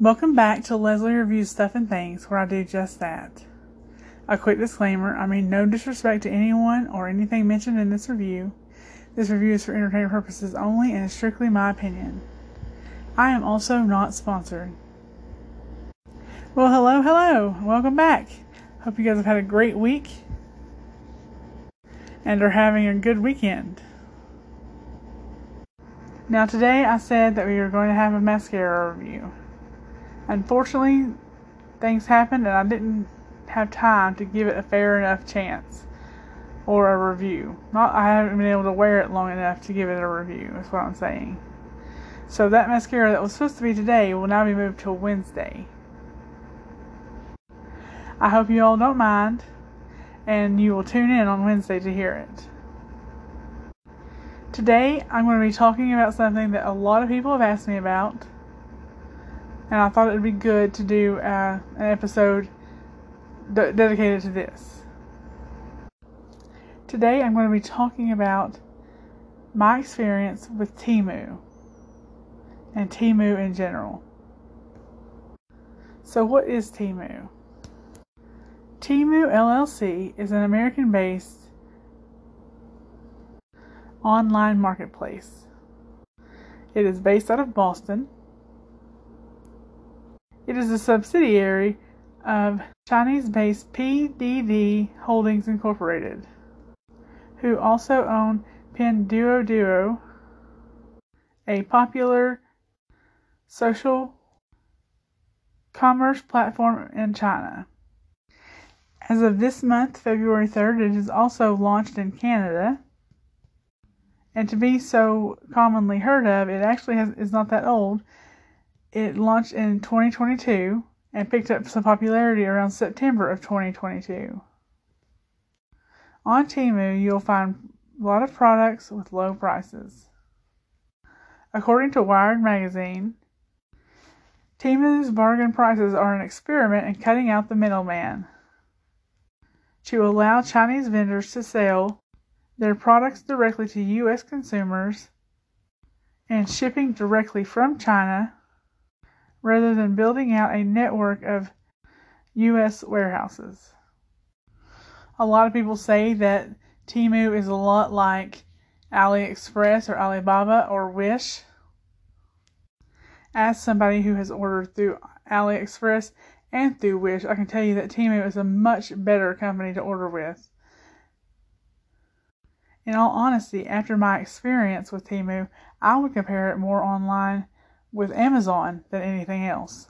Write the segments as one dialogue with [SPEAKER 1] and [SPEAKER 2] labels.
[SPEAKER 1] Welcome back to Leslie Reviews Stuff and Things, where I do just that. A quick disclaimer I mean no disrespect to anyone or anything mentioned in this review. This review is for entertainment purposes only and is strictly my opinion. I am also not sponsored. Well, hello, hello. Welcome back. Hope you guys have had a great week and are having a good weekend. Now, today I said that we were going to have a mascara review. Unfortunately, things happened and I didn't have time to give it a fair enough chance or a review. Not I haven't been able to wear it long enough to give it a review, is what I'm saying. So that mascara that was supposed to be today will now be moved to Wednesday. I hope you all don't mind and you will tune in on Wednesday to hear it. Today I'm going to be talking about something that a lot of people have asked me about and I thought it would be good to do uh, an episode d- dedicated to this. Today I'm going to be talking about my experience with Temu and Temu in general. So, what is Temu? Temu LLC is an American based online marketplace. It is based out of Boston it is a subsidiary of Chinese-based PDD Holdings Incorporated, who also own Pinduoduo, a popular social commerce platform in China. As of this month, February 3rd, it is also launched in Canada. And to be so commonly heard of, it actually has, is not that old. It launched in 2022 and picked up some popularity around September of 2022. On Temu, you'll find a lot of products with low prices. According to Wired magazine, Temu's bargain prices are an experiment in cutting out the middleman to allow Chinese vendors to sell their products directly to U.S. consumers and shipping directly from China rather than building out a network of U.S. warehouses. A lot of people say that Temu is a lot like AliExpress or Alibaba or Wish. As somebody who has ordered through AliExpress and through Wish, I can tell you that Temu is a much better company to order with. In all honesty, after my experience with Temu, I would compare it more online with Amazon than anything else.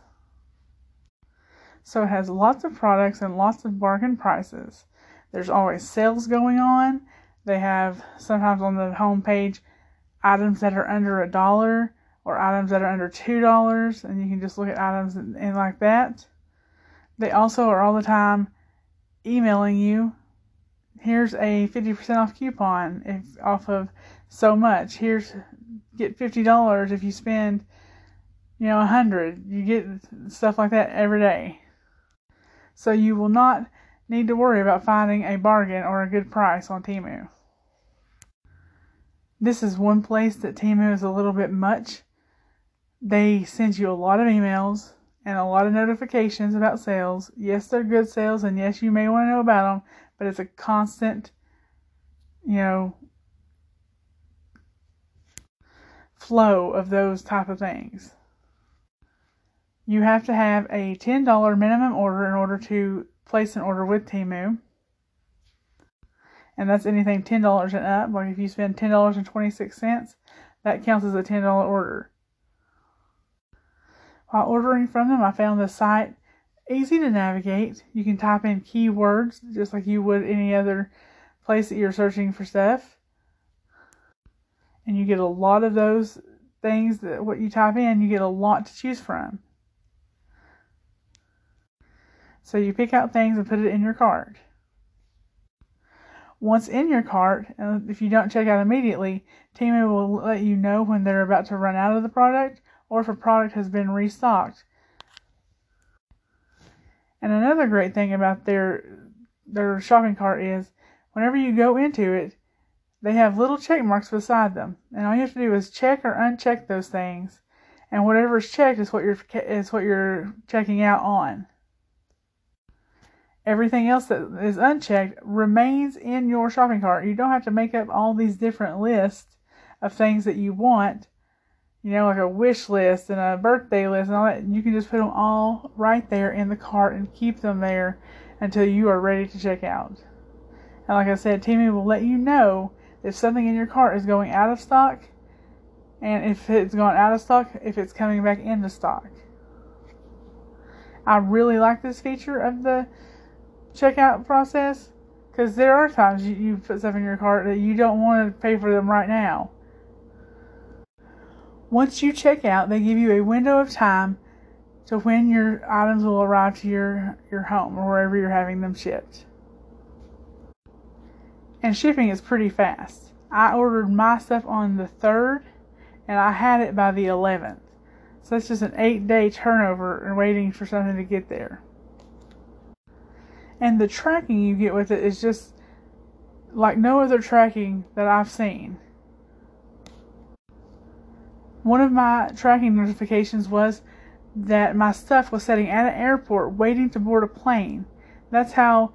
[SPEAKER 1] So it has lots of products and lots of bargain prices. There's always sales going on. They have sometimes on the home page items that are under a dollar or items that are under two dollars, and you can just look at items and, and like that. They also are all the time emailing you. Here's a 50% off coupon if off of so much. Here's get $50 if you spend you know, a hundred. You get stuff like that every day. So you will not need to worry about finding a bargain or a good price on Temu. This is one place that Temu is a little bit much. They send you a lot of emails and a lot of notifications about sales. Yes, they're good sales, and yes, you may want to know about them, but it's a constant, you know, flow of those type of things. You have to have a $10 minimum order in order to place an order with Temu. And that's anything $10 and up. Like if you spend $10.26, that counts as a $10 order. While ordering from them, I found the site easy to navigate. You can type in keywords just like you would any other place that you're searching for stuff. And you get a lot of those things that what you type in, you get a lot to choose from. So you pick out things and put it in your cart. Once in your cart, and if you don't check out immediately, Temu will let you know when they're about to run out of the product or if a product has been restocked. And another great thing about their their shopping cart is whenever you go into it, they have little check marks beside them. And all you have to do is check or uncheck those things and whatever is checked is what you're is what you're checking out on. Everything else that is unchecked remains in your shopping cart. You don't have to make up all these different lists of things that you want, you know, like a wish list and a birthday list and all that. You can just put them all right there in the cart and keep them there until you are ready to check out. And like I said, Temu will let you know if something in your cart is going out of stock and if it's gone out of stock, if it's coming back into stock. I really like this feature of the checkout process because there are times you, you put stuff in your cart that you don't want to pay for them right now. Once you check out, they give you a window of time to when your items will arrive to your, your home or wherever you're having them shipped. And shipping is pretty fast. I ordered my stuff on the 3rd and I had it by the 11th. So that's just an eight day turnover and waiting for something to get there. And the tracking you get with it is just like no other tracking that I've seen. One of my tracking notifications was that my stuff was sitting at an airport waiting to board a plane. That's how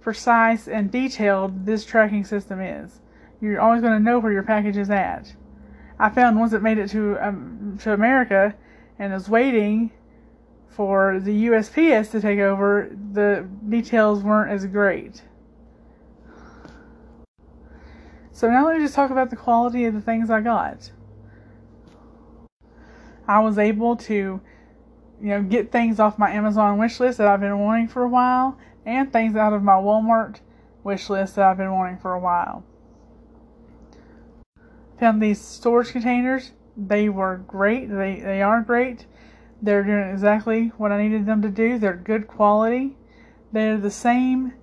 [SPEAKER 1] precise and detailed this tracking system is. You're always going to know where your package is at. I found once it made it to um, to America and was waiting for the USPS to take over, the details weren't as great. So now let me just talk about the quality of the things I got. I was able to, you know, get things off my Amazon wish list that I've been wanting for a while and things out of my Walmart wish list that I've been wanting for a while. Found these storage containers. They were great. They they are great. They're doing exactly what I needed them to do. They're good quality. They're the same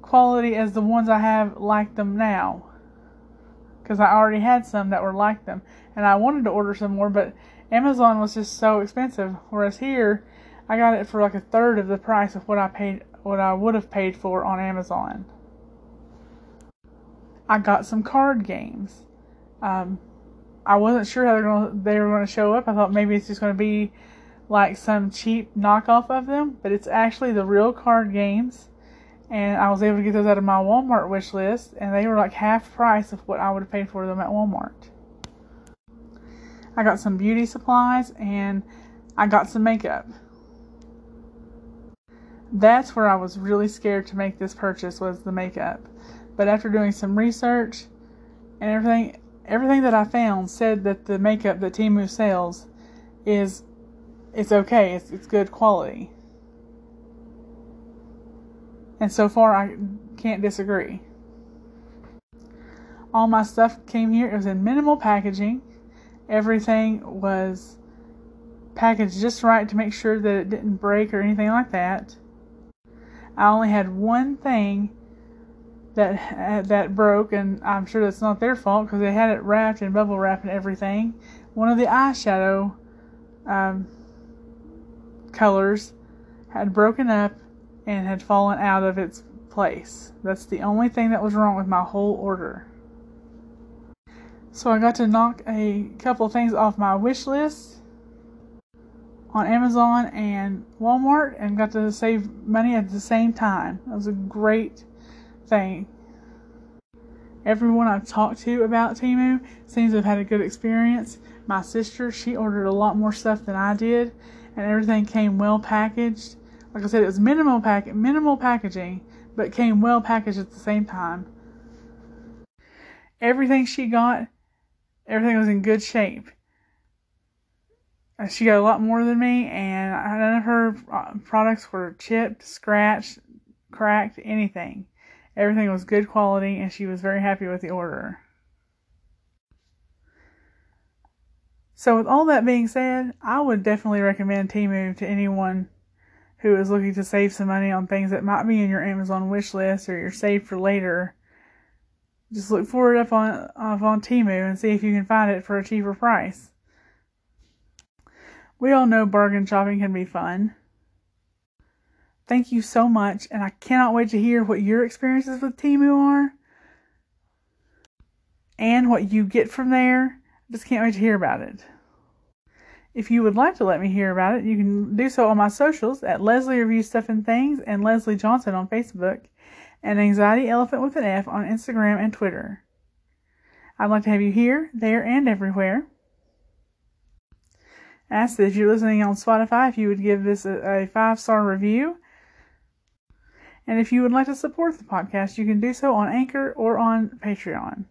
[SPEAKER 1] quality as the ones I have like them now. Because I already had some that were like them. And I wanted to order some more, but Amazon was just so expensive. Whereas here, I got it for like a third of the price of what I paid, what I would have paid for on Amazon. I got some card games. Um, I wasn't sure how they were gonna, they were going to show up. I thought maybe it's just going to be like some cheap knockoff of them, but it's actually the real card games. And I was able to get those out of my Walmart wish list, and they were like half price of what I would have paid for them at Walmart. I got some beauty supplies and I got some makeup. That's where I was really scared to make this purchase was the makeup. But after doing some research and everything, everything that I found said that the makeup that Temu sells is it's okay. It's it's good quality. And so far I can't disagree. All my stuff came here. It was in minimal packaging. Everything was packaged just right to make sure that it didn't break or anything like that. I only had one thing that that broke, and I'm sure that's not their fault because they had it wrapped in bubble wrap and everything. One of the eyeshadow um, colors had broken up and had fallen out of its place. That's the only thing that was wrong with my whole order. So I got to knock a couple of things off my wish list on Amazon and Walmart and got to save money at the same time. That was a great thing. Everyone I've talked to about Temu seems to have had a good experience. My sister, she ordered a lot more stuff than I did, and everything came well packaged. Like I said, it was minimal pack minimal packaging, but came well packaged at the same time. Everything she got, everything was in good shape. Uh, she got a lot more than me, and none of her uh, products were chipped, scratched, cracked, anything. Everything was good quality, and she was very happy with the order. So, with all that being said, I would definitely recommend Temu to anyone who is looking to save some money on things that might be in your Amazon wish list or your save for later. Just look for it up on up on Temu and see if you can find it for a cheaper price. We all know bargain shopping can be fun. Thank you so much, and I cannot wait to hear what your experiences with Temu are and what you get from there. I just can't wait to hear about it. If you would like to let me hear about it, you can do so on my socials at Leslie Reviews Stuff and Things and Leslie Johnson on Facebook and Anxiety Elephant with an F on Instagram and Twitter. I'd like to have you here, there, and everywhere. Ask that if you're listening on Spotify, if you would give this a, a five star review. And if you would like to support the podcast, you can do so on Anchor or on Patreon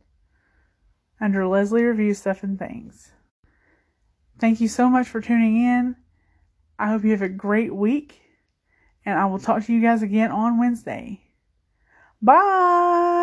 [SPEAKER 1] under Leslie Reviews Stuff and Things. Thank you so much for tuning in. I hope you have a great week, and I will talk to you guys again on Wednesday. Bye!